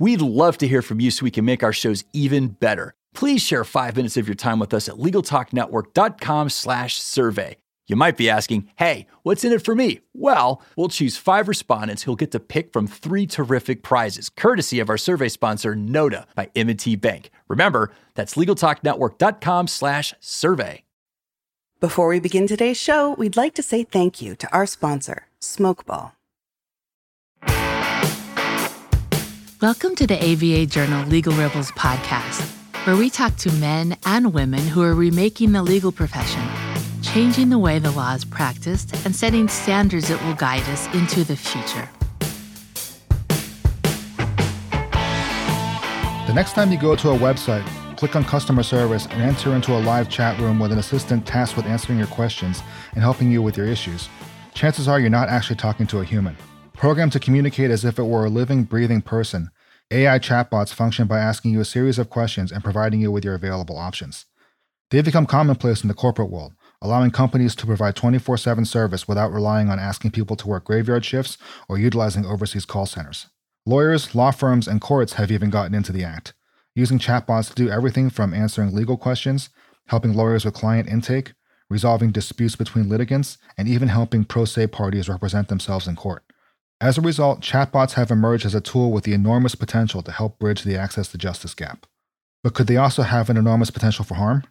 We'd love to hear from you so we can make our shows even better. Please share five minutes of your time with us at LegalTalkNetwork.com slash survey. You might be asking, hey, what's in it for me? Well, we'll choose five respondents who'll get to pick from three terrific prizes, courtesy of our survey sponsor, Nota by M&T Bank. Remember, that's LegalTalkNetwork.com slash survey. Before we begin today's show, we'd like to say thank you to our sponsor, Smokeball. Welcome to the ABA Journal Legal Rebels podcast, where we talk to men and women who are remaking the legal profession, changing the way the law is practiced, and setting standards that will guide us into the future. The next time you go to a website, click on customer service and enter into a live chat room with an assistant tasked with answering your questions and helping you with your issues, chances are you're not actually talking to a human. Programmed to communicate as if it were a living, breathing person, AI chatbots function by asking you a series of questions and providing you with your available options. They've become commonplace in the corporate world, allowing companies to provide 24 7 service without relying on asking people to work graveyard shifts or utilizing overseas call centers. Lawyers, law firms, and courts have even gotten into the act, using chatbots to do everything from answering legal questions, helping lawyers with client intake, resolving disputes between litigants, and even helping pro se parties represent themselves in court. As a result, chatbots have emerged as a tool with the enormous potential to help bridge the access to justice gap. But could they also have an enormous potential for harm?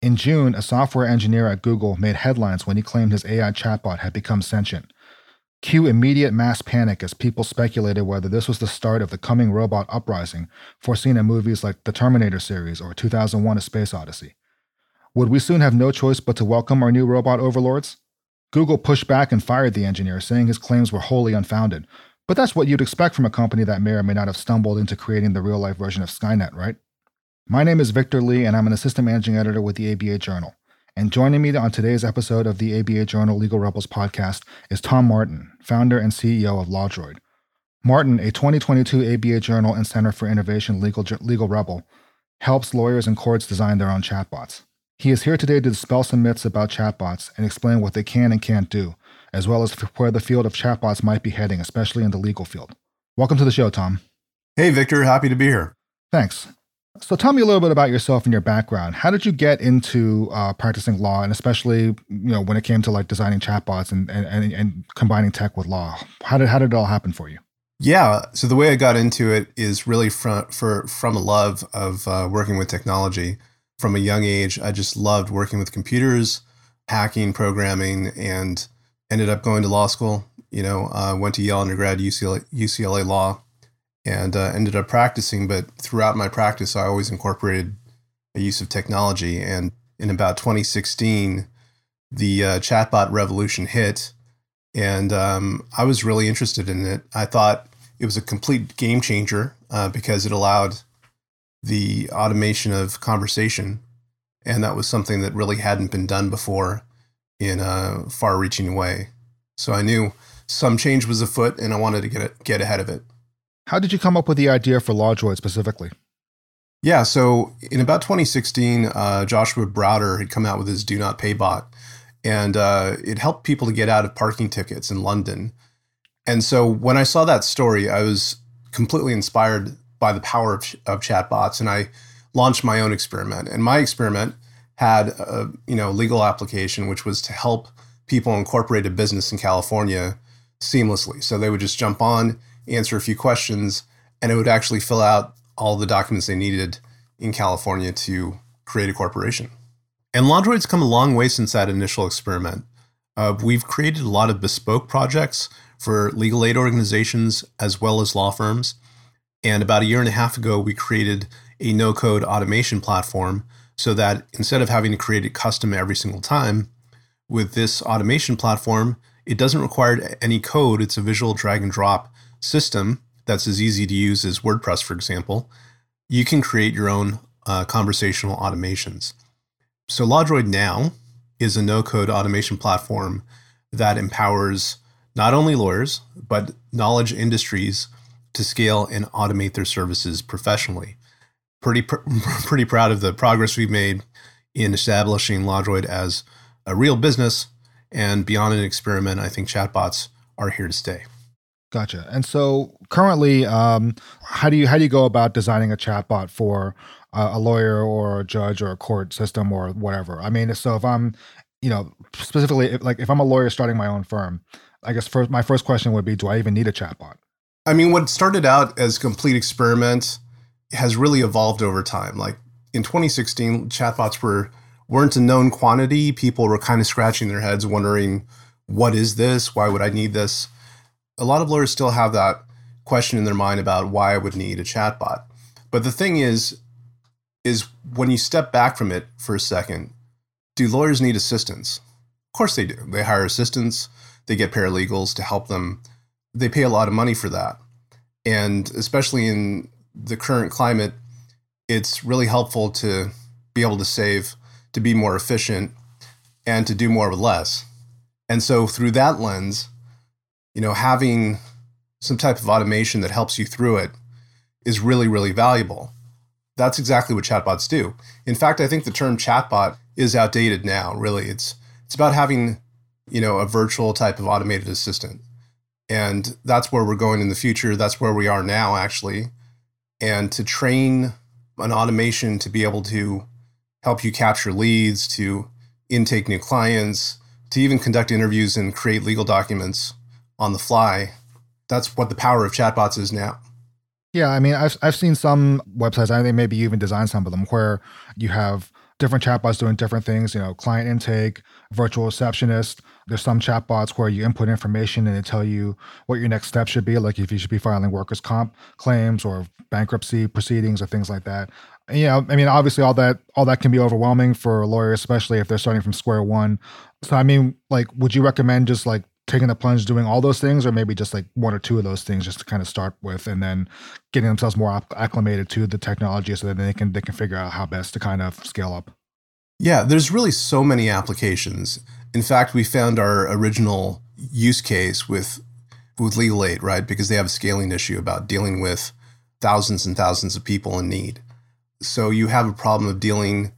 In June, a software engineer at Google made headlines when he claimed his AI chatbot had become sentient. Cue immediate mass panic as people speculated whether this was the start of the coming robot uprising foreseen in movies like the Terminator series or 2001 A Space Odyssey. Would we soon have no choice but to welcome our new robot overlords? Google pushed back and fired the engineer, saying his claims were wholly unfounded. But that's what you'd expect from a company that may or may not have stumbled into creating the real life version of Skynet, right? My name is Victor Lee, and I'm an assistant managing editor with the ABA Journal. And joining me on today's episode of the ABA Journal Legal Rebels podcast is Tom Martin, founder and CEO of LawDroid. Martin, a 2022 ABA Journal and Center for Innovation Legal, Legal Rebel, helps lawyers and courts design their own chatbots. He is here today to dispel some myths about chatbots and explain what they can and can't do, as well as where the field of chatbots might be heading, especially in the legal field. Welcome to the show, Tom. Hey, Victor. Happy to be here. Thanks. So, tell me a little bit about yourself and your background. How did you get into uh, practicing law, and especially, you know, when it came to like designing chatbots and, and, and, and combining tech with law? How did how did it all happen for you? Yeah. So the way I got into it is really from for from a love of uh, working with technology from a young age, I just loved working with computers, hacking, programming, and ended up going to law school. You know, uh, went to Yale undergrad, UCLA, UCLA Law, and uh, ended up practicing. But throughout my practice, I always incorporated a use of technology. And in about 2016, the uh, chatbot revolution hit, and um, I was really interested in it. I thought it was a complete game changer uh, because it allowed the automation of conversation. And that was something that really hadn't been done before in a far reaching way. So I knew some change was afoot and I wanted to get, it, get ahead of it. How did you come up with the idea for LawDroid specifically? Yeah, so in about 2016, uh, Joshua Browder had come out with his Do Not Pay bot, and uh, it helped people to get out of parking tickets in London. And so when I saw that story, I was completely inspired by the power of, of chatbots, and I launched my own experiment. And my experiment had a you know legal application, which was to help people incorporate a business in California seamlessly. So they would just jump on, answer a few questions, and it would actually fill out all the documents they needed in California to create a corporation. And LawDroid's come a long way since that initial experiment. Uh, we've created a lot of bespoke projects for legal aid organizations as well as law firms. And about a year and a half ago, we created a no code automation platform so that instead of having to create it custom every single time, with this automation platform, it doesn't require any code. It's a visual drag and drop system that's as easy to use as WordPress, for example. You can create your own uh, conversational automations. So, LawDroid now is a no code automation platform that empowers not only lawyers, but knowledge industries to scale and automate their services professionally. Pretty pr- pretty proud of the progress we've made in establishing LawDroid as a real business and beyond an experiment. I think chatbots are here to stay. Gotcha. And so currently, um, how do you how do you go about designing a chatbot for a lawyer or a judge or a court system or whatever? I mean, so if I'm, you know, specifically if, like if I'm a lawyer starting my own firm, I guess first my first question would be, do I even need a chatbot? I mean, what started out as complete experiment has really evolved over time. Like in 2016, chatbots were weren't a known quantity. People were kind of scratching their heads, wondering, "What is this? Why would I need this?" a lot of lawyers still have that question in their mind about why I would need a chatbot. But the thing is, is when you step back from it for a second, do lawyers need assistance? Of course they do. They hire assistants, they get paralegals to help them. They pay a lot of money for that. And especially in the current climate, it's really helpful to be able to save, to be more efficient, and to do more with less. And so, through that lens, you know, having some type of automation that helps you through it is really, really valuable. That's exactly what chatbots do. In fact, I think the term chatbot is outdated now, really. It's it's about having, you know, a virtual type of automated assistant. And that's where we're going in the future. That's where we are now, actually. And to train an automation to be able to help you capture leads, to intake new clients, to even conduct interviews and create legal documents on the fly. That's what the power of chatbots is now. Yeah, I mean, I've I've seen some websites. I think maybe you even designed some of them where you have different chatbots doing different things. You know, client intake, virtual receptionist. There's some chatbots where you input information and they tell you what your next step should be, like if you should be filing workers' comp claims or bankruptcy proceedings or things like that. And, you know, I mean, obviously, all that all that can be overwhelming for a lawyer, especially if they're starting from square one. So, I mean, like, would you recommend just like taking the plunge doing all those things or maybe just like one or two of those things just to kind of start with and then getting themselves more acclimated to the technology so that they can they can figure out how best to kind of scale up. Yeah there's really so many applications. In fact we found our original use case with with legal aid right? Because they have a scaling issue about dealing with thousands and thousands of people in need. So you have a problem of dealing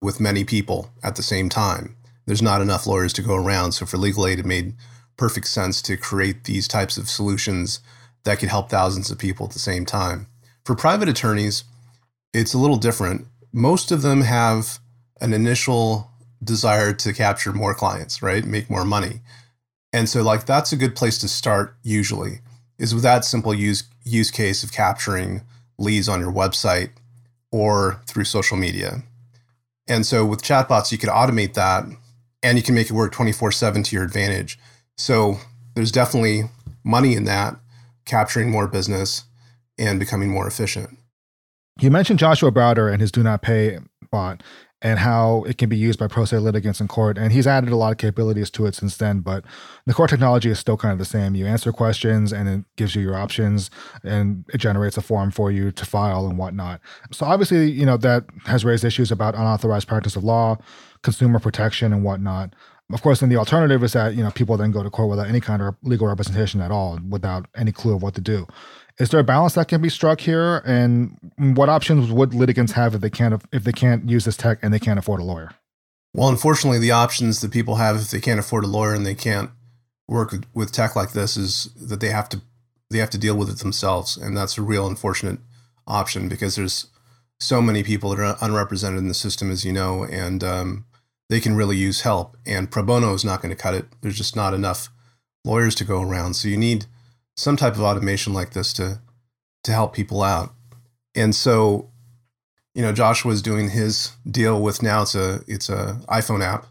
with many people at the same time. There's not enough lawyers to go around. So for legal aid it made perfect sense to create these types of solutions that could help thousands of people at the same time. For private attorneys, it's a little different. Most of them have an initial desire to capture more clients, right? Make more money. And so like that's a good place to start usually is with that simple use use case of capturing leads on your website or through social media. And so with chatbots you can automate that and you can make it work 24/7 to your advantage. So there's definitely money in that, capturing more business and becoming more efficient. You mentioned Joshua Browder and his Do Not Pay bot and how it can be used by pro se litigants in court. And he's added a lot of capabilities to it since then, but the core technology is still kind of the same. You answer questions and it gives you your options and it generates a form for you to file and whatnot. So obviously, you know, that has raised issues about unauthorized practice of law, consumer protection and whatnot. Of course, then the alternative is that you know people then go to court without any kind of legal representation at all, without any clue of what to do. Is there a balance that can be struck here? And what options would litigants have if they can't if they can't use this tech and they can't afford a lawyer? Well, unfortunately, the options that people have if they can't afford a lawyer and they can't work with tech like this is that they have to they have to deal with it themselves, and that's a real unfortunate option because there's so many people that are unrepresented in the system, as you know, and um, they can really use help. And pro bono is not going to cut it. There's just not enough lawyers to go around. So you need some type of automation like this to to help people out. And so, you know, Joshua is doing his deal with now it's a it's a iPhone app,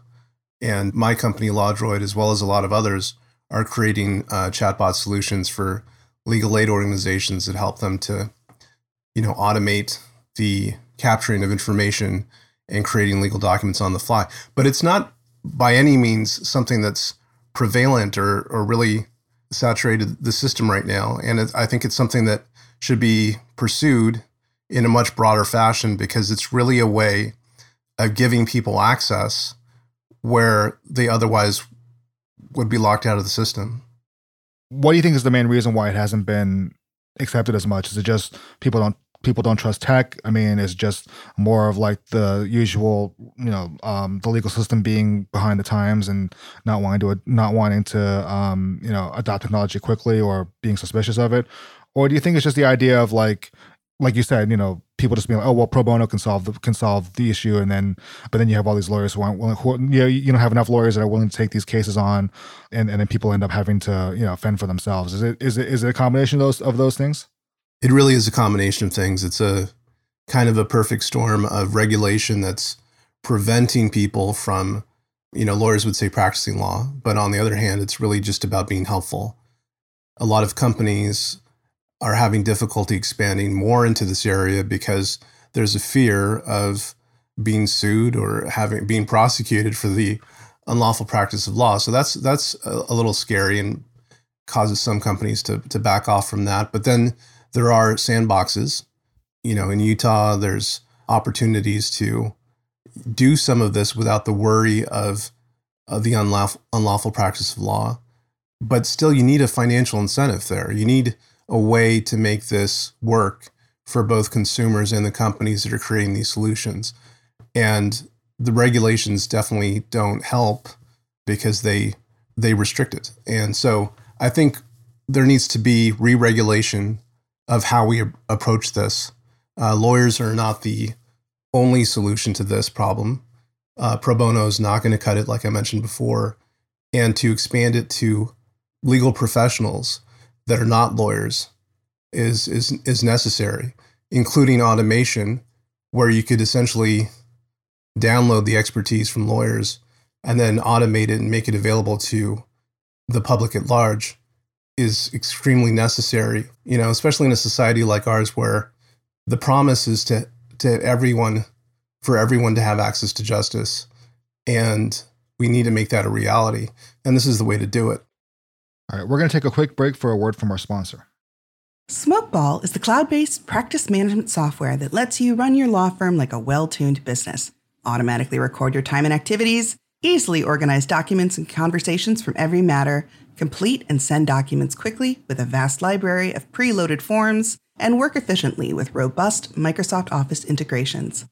and my company LawDroid, as well as a lot of others, are creating uh, chatbot solutions for legal aid organizations that help them to, you know, automate the capturing of information and creating legal documents on the fly. But it's not by any means something that's prevalent or, or really saturated the system right now. And it, I think it's something that should be pursued in a much broader fashion because it's really a way of giving people access where they otherwise would be locked out of the system. What do you think is the main reason why it hasn't been accepted as much? Is it just people don't people don't trust tech. I mean, it's just more of like the usual, you know, um, the legal system being behind the times and not wanting to not wanting to, um, you know, adopt technology quickly or being suspicious of it. Or do you think it's just the idea of like, like you said, you know, people just being like, oh well, pro bono can solve the can solve the issue, and then but then you have all these lawyers who aren't willing, who, you know, you don't have enough lawyers that are willing to take these cases on, and and then people end up having to you know fend for themselves. Is it is it is it a combination of those of those things? It really is a combination of things. It's a kind of a perfect storm of regulation that's preventing people from, you know, lawyers would say practicing law, but on the other hand, it's really just about being helpful. A lot of companies are having difficulty expanding more into this area because there's a fear of being sued or having being prosecuted for the unlawful practice of law. So that's that's a, little scary and causes some companies to to back off from that. But then there are sandboxes. You know, in Utah, there's opportunities to do some of this without the worry of, of the unlawful, unlawful practice of law. But still, you need a financial incentive there. You need a way to make this work for both consumers and the companies that are creating these solutions. And the regulations definitely don't help because they they restrict it. And so I think there needs to be re-regulation of how we approach this. Uh, lawyers are not the only solution to this problem. Uh, pro bono is not going to cut it, like I mentioned before. And to expand it to legal professionals that are not lawyers is is is necessary, including automation, where you could essentially download the expertise from lawyers and then automate it and make it available to the public at large is extremely necessary, you know, especially in a society like ours where the promise is to to everyone for everyone to have access to justice and we need to make that a reality and this is the way to do it. All right, we're going to take a quick break for a word from our sponsor. Smokeball is the cloud based practice management software that lets you run your law firm like a well tuned business, automatically record your time and activities, easily organize documents and conversations from every matter, complete and send documents quickly with a vast library of preloaded forms, and work efficiently with robust Microsoft Office integrations.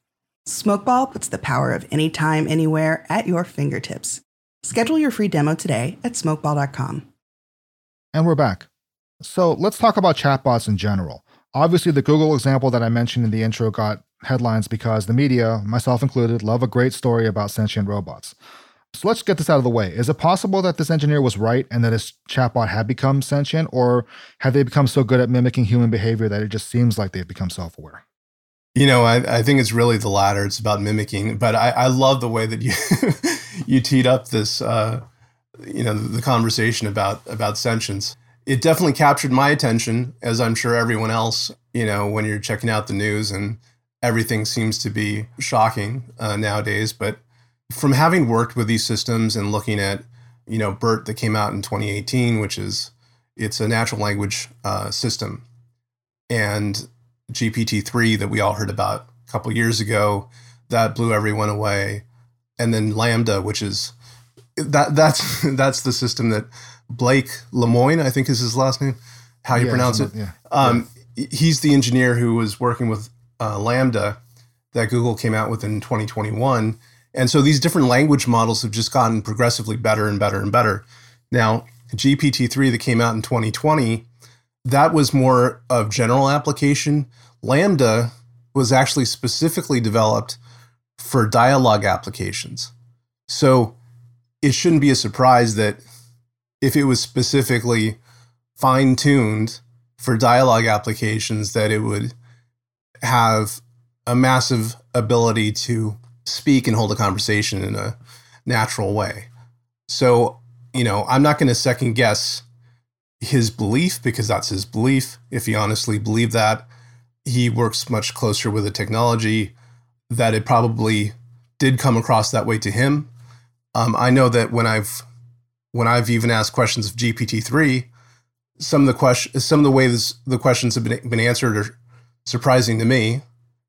Smokeball puts the power of anytime, anywhere at your fingertips. Schedule your free demo today at smokeball.com. And we're back. So let's talk about chatbots in general. Obviously, the Google example that I mentioned in the intro got headlines because the media, myself included, love a great story about sentient robots. So let's get this out of the way. Is it possible that this engineer was right and that his chatbot had become sentient, or have they become so good at mimicking human behavior that it just seems like they've become self aware? You know, I, I, think it's really the latter. It's about mimicking. But I, I love the way that you you teed up this, uh, you know, the conversation about about sentience it definitely captured my attention, as I'm sure everyone else, you know, when you're checking out the news and everything seems to be shocking uh, nowadays. But from having worked with these systems and looking at, you know, BERT that came out in 2018, which is it's a natural language uh, system, and GPT-3 that we all heard about a couple years ago, that blew everyone away, and then LaMDA, which is that that's that's the system that Blake Lemoine, I think is his last name. How you yeah, pronounce it? Yeah. Um, yeah. He's the engineer who was working with uh, LaMDA that Google came out with in 2021. And so these different language models have just gotten progressively better and better and better. Now, GPT-3 that came out in 2020, that was more of general application. LaMDA was actually specifically developed for dialogue applications. So it shouldn't be a surprise that if it was specifically fine tuned for dialogue applications, that it would have a massive ability to speak and hold a conversation in a natural way. So, you know, I'm not going to second guess his belief because that's his belief. If he honestly believed that, he works much closer with the technology that it probably did come across that way to him. Um, I know that when I've when I've even asked questions of GPT three, some of the question, some of the ways the questions have been, been answered are surprising to me.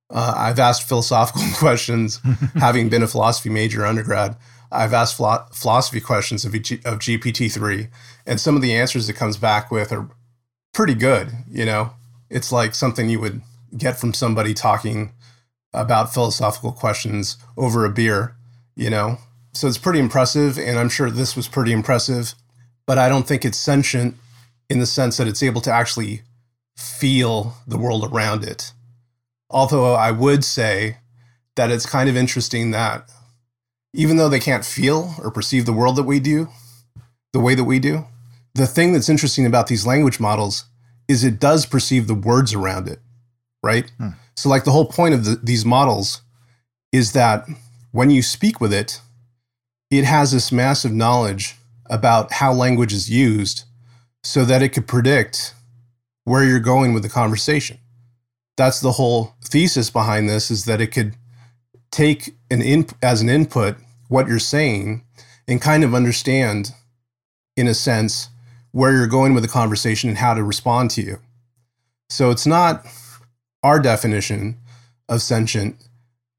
Uh, I've asked philosophical questions, having been a philosophy major undergrad. I've asked philo- philosophy questions of, G- of GPT three, and some of the answers it comes back with are pretty good. You know, it's like something you would get from somebody talking about philosophical questions over a beer, you know? So it's pretty impressive. And I'm sure this was pretty impressive, but I don't think it's sentient in the sense that it's able to actually feel the world around it. Although I would say that it's kind of interesting that even though they can't feel or perceive the world that we do, the way that we do, the thing that's interesting about these language models is it does perceive the words around it, right? Hmm. So, like the whole point of the, these models is that when you speak with it, it has this massive knowledge about how language is used so that it could predict where you're going with the conversation. That's the whole thesis behind this is that it could take an in, as an input what you're saying and kind of understand in a sense where you're going with the conversation and how to respond to you. So it's not our definition of sentient,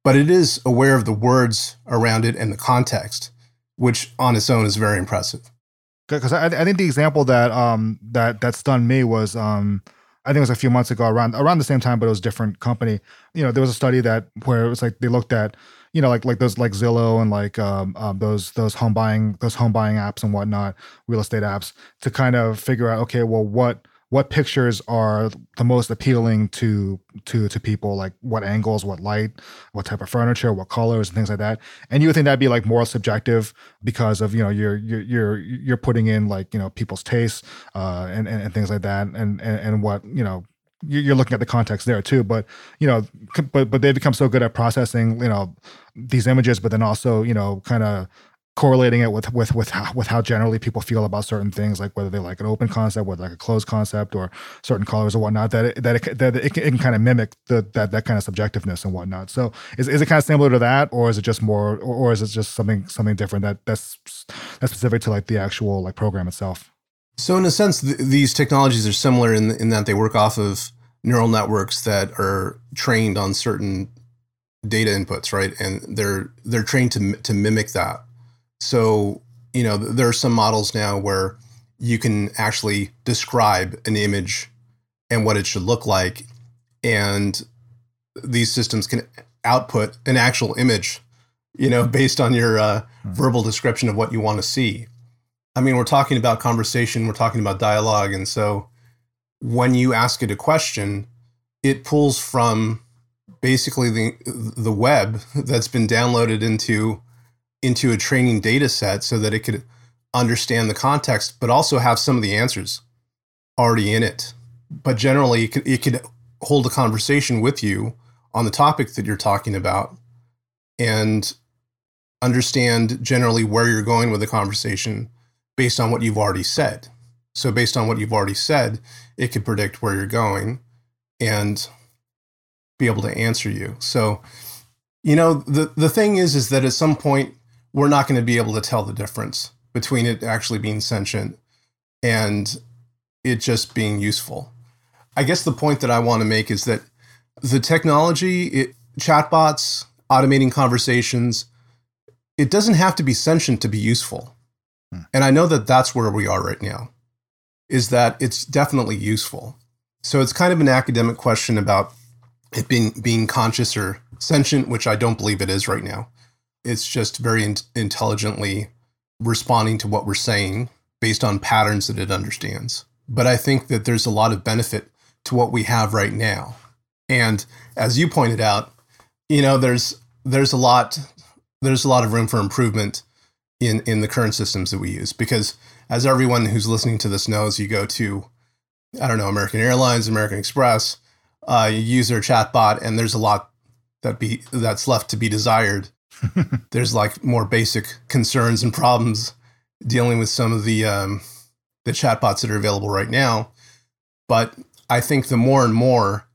but it is aware of the words around it and the context, which on its own is very impressive. Because I, I, think the example that um that that stunned me was um I think it was a few months ago around around the same time, but it was a different company. You know, there was a study that where it was like they looked at you know, like like those like Zillow and like um, um, those those home buying those home buying apps and whatnot, real estate apps, to kind of figure out, okay, well, what what pictures are the most appealing to to to people? Like what angles what light what type of furniture what colors and things like that? And you would think that'd be like more subjective because of you know you're you're you're you're putting in like you know people's tastes uh and and, and things like that and, and and what you know you're looking at the context there too. But you know but but they become so good at processing you know these images but then also you know kind of correlating it with with with how, with how generally people feel about certain things like whether they like an open concept whether like a closed concept or certain colors or whatnot that it, that it, that it can, it can kind of mimic the that that kind of subjectiveness and whatnot so is, is it kind of similar to that or is it just more or, or is it just something something different that that's that's specific to like the actual like program itself so, in a sense, th- these technologies are similar in, in that they work off of neural networks that are trained on certain data inputs, right? And they're they're trained to to mimic that. So, you know, there are some models now where you can actually describe an image and what it should look like, and these systems can output an actual image, you know, based on your uh, mm-hmm. verbal description of what you want to see. I mean, we're talking about conversation, we're talking about dialogue. And so when you ask it a question, it pulls from basically the the web that's been downloaded into into a training data set so that it could understand the context, but also have some of the answers already in it. But generally, it could, it could hold a conversation with you on the topic that you're talking about and understand generally where you're going with the conversation based on what you've already said. So, based on what you've already said, it could predict where you're going and be able to answer you. So, you know, the, the thing is, is that at some point, we're not going to be able to tell the difference between it actually being sentient and it just being useful. I guess the point that I want to make is that the technology, it, chatbots, automating conversations, it doesn't have to be sentient to be useful. Hmm. And I know that that's where we are right now, is that it's definitely useful. So it's kind of an academic question about it being being conscious or sentient, which I don't believe it is right now. It's just very in- intelligently responding to what we're saying based on patterns that it understands. But I think that there's a lot of benefit to what we have right now. And as you pointed out, you know, there's there's a lot there's a lot of room for improvement in in the current systems that we use because as everyone who's listening to this knows you go to i don't know american airlines american express uh, you use their chatbot and there's a lot that be that's left to be desired there's like more basic concerns and problems dealing with some of the um, the chatbots that are available right now but i think the more and more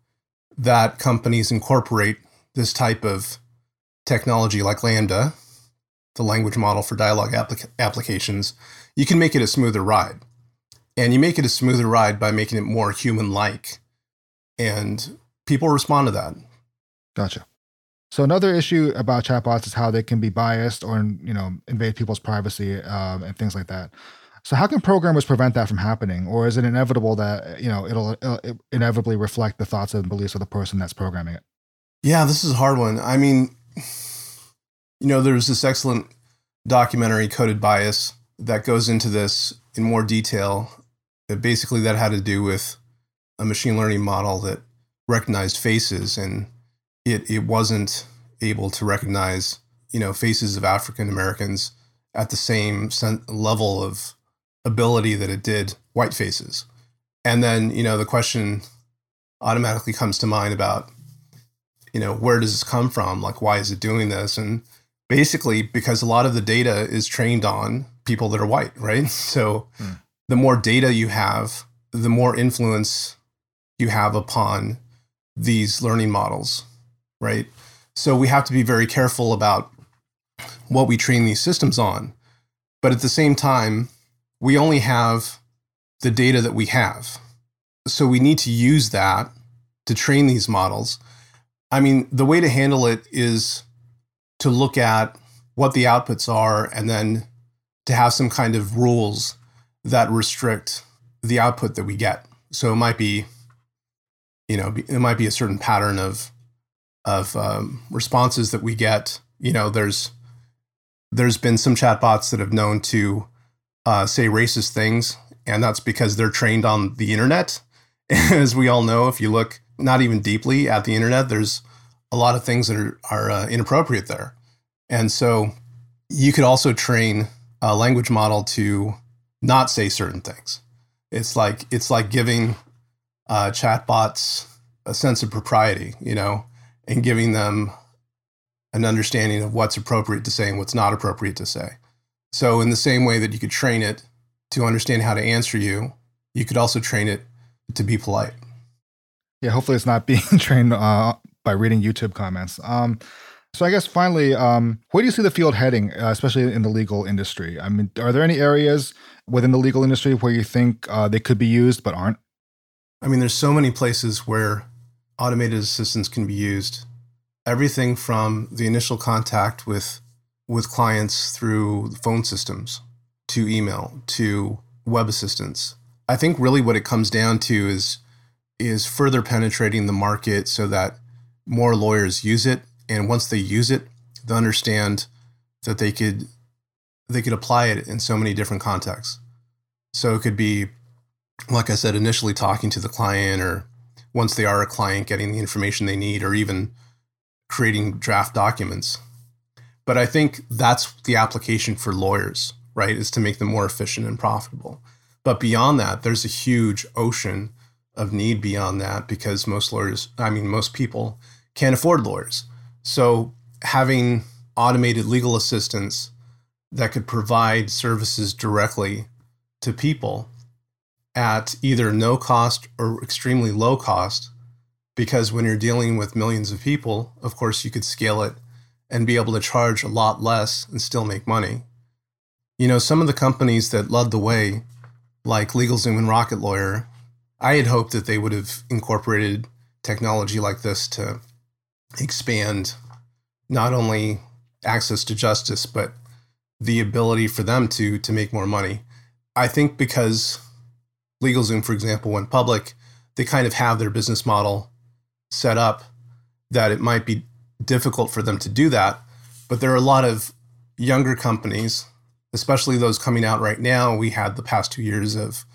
that companies incorporate this type of technology like LaMDA the language model for dialogue applica- applications, you can make it a smoother ride. And you make it a smoother ride by making it more human like. And people respond to that. Gotcha. So another issue about chatbots is how they can be biased or you know invade people's privacy um, and things like that. So how can programmers prevent that from happening, or is it inevitable that you know it'll, it'll inevitably reflect the thoughts and beliefs of the person that's programming it? Yeah, this is a hard one. I mean, you know, there's this excellent documentary, Coded Bias, that goes into this in more detail. That basically that had to do with a machine learning model that recognized faces, and it it wasn't able to recognize you know faces of African Americans at the same level of ability that it did white faces. And then, you know, the question automatically comes to mind about, you know, where does this come from? Like, why is it doing this? And basically, because a lot of the data is trained on people that are white, right? So hmm. the more data you have, the more influence you have upon these learning models, right? So we have to be very careful about what we train these systems on. But at the same time, we only have the data that we have. So we need to use that to train these models. I mean, the way to handle it is to look at what the outputs are and then to have some kind of rules that restrict the output that we get. So it might be, you know, it might be a certain pattern of of um, responses that we get. You know, there's there's been some chatbots that have known to uh, say racist things, and that's because they're trained on the internet. As we all know, if you look not even deeply at the internet, there's a lot of things that are, are uh, inappropriate there. And so you could also train a language model to not say certain things. It's like it's like giving uh, chatbots a sense of propriety, you know, and giving them an understanding of what's appropriate to say and what's not appropriate to say. So, in the same way that you could train it to understand how to answer you, you could also train it to be polite. Yeah, hopefully it's not being trained uh, by reading YouTube comments. Um, so, I guess finally, um, where do you see the field heading, uh, especially in the legal industry? I mean, are there any areas within the legal industry where you think uh, they could be used but aren't? I mean, there's so many places where automated assistants can be used. Everything from the initial contact with with clients through phone systems to email to web assistants. I think really what it comes down to is is further penetrating the market so that more lawyers use it and once they use it they understand that they could they could apply it in so many different contexts. So it could be like I said initially talking to the client or once they are a client getting the information they need or even creating draft documents but I think that's the application for lawyers, right? Is to make them more efficient and profitable. But beyond that, there's a huge ocean of need beyond that because most lawyers, I mean, most people can't afford lawyers. So having automated legal assistance that could provide services directly to people at either no cost or extremely low cost because when you're dealing with millions of people of course you could scale it and be able to charge a lot less and still make money. You know, some of the companies that led the way, like LegalZoom and Rocket Lawyer, I had hoped that they would have incorporated technology like this to expand not only access to justice, but the ability for them to to make more money. I think because LegalZoom, for example, went public, they kind of have their business model set up that it might be difficult for them to do that. But there are a lot of younger companies, especially those coming out right now. We had the past two years of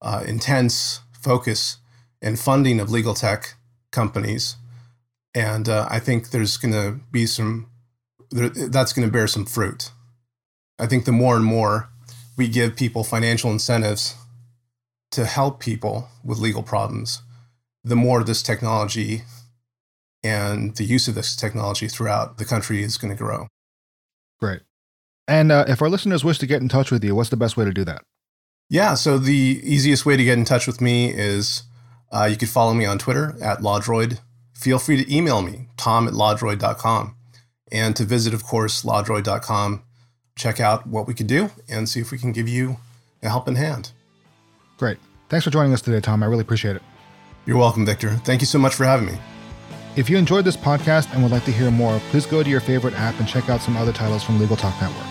uh, intense focus and funding of legal tech companies. And uh, I think there's going to be some, that's going to bear some fruit. I think the more and more we give people financial incentives to help people with legal problems, the more this technology and the use of this technology throughout the country is going to grow. Great. And uh, if our listeners wish to get in touch with you, what's the best way to do that? Yeah, so the easiest way to get in touch with me is uh, you could follow me on Twitter at LawDroid. Feel free to email me, tom at lawdroid.com. And to visit, of course, lawdroid.com, check out what we can do and see if we can give you a helping hand. Great. Thanks for joining us today, Tom. I really appreciate it. You're welcome, Victor. Thank you so much for having me. If you enjoyed this podcast and would like to hear more, please go to your favorite app and check out some other titles from Legal Talk Network.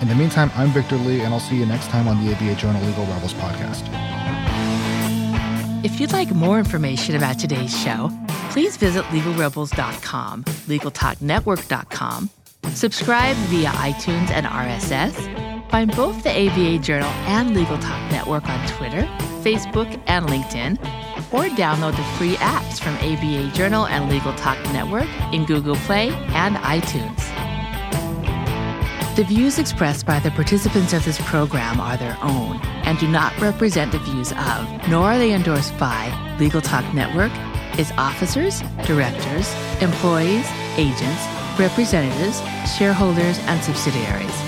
In the meantime, I'm Victor Lee, and I'll see you next time on the ABA Journal Legal Rebels podcast. If you'd like more information about today's show, please visit legalrebels.com, legaltalknetwork.com, subscribe via iTunes and RSS, find both the ABA Journal and Legal Talk Network on Twitter, Facebook, and LinkedIn, or download the free apps from ABA Journal and Legal Talk Network in Google Play and iTunes. The views expressed by the participants of this program are their own and do not represent the views of, nor are they endorsed by, Legal Talk Network, its officers, directors, employees, agents, representatives, shareholders, and subsidiaries.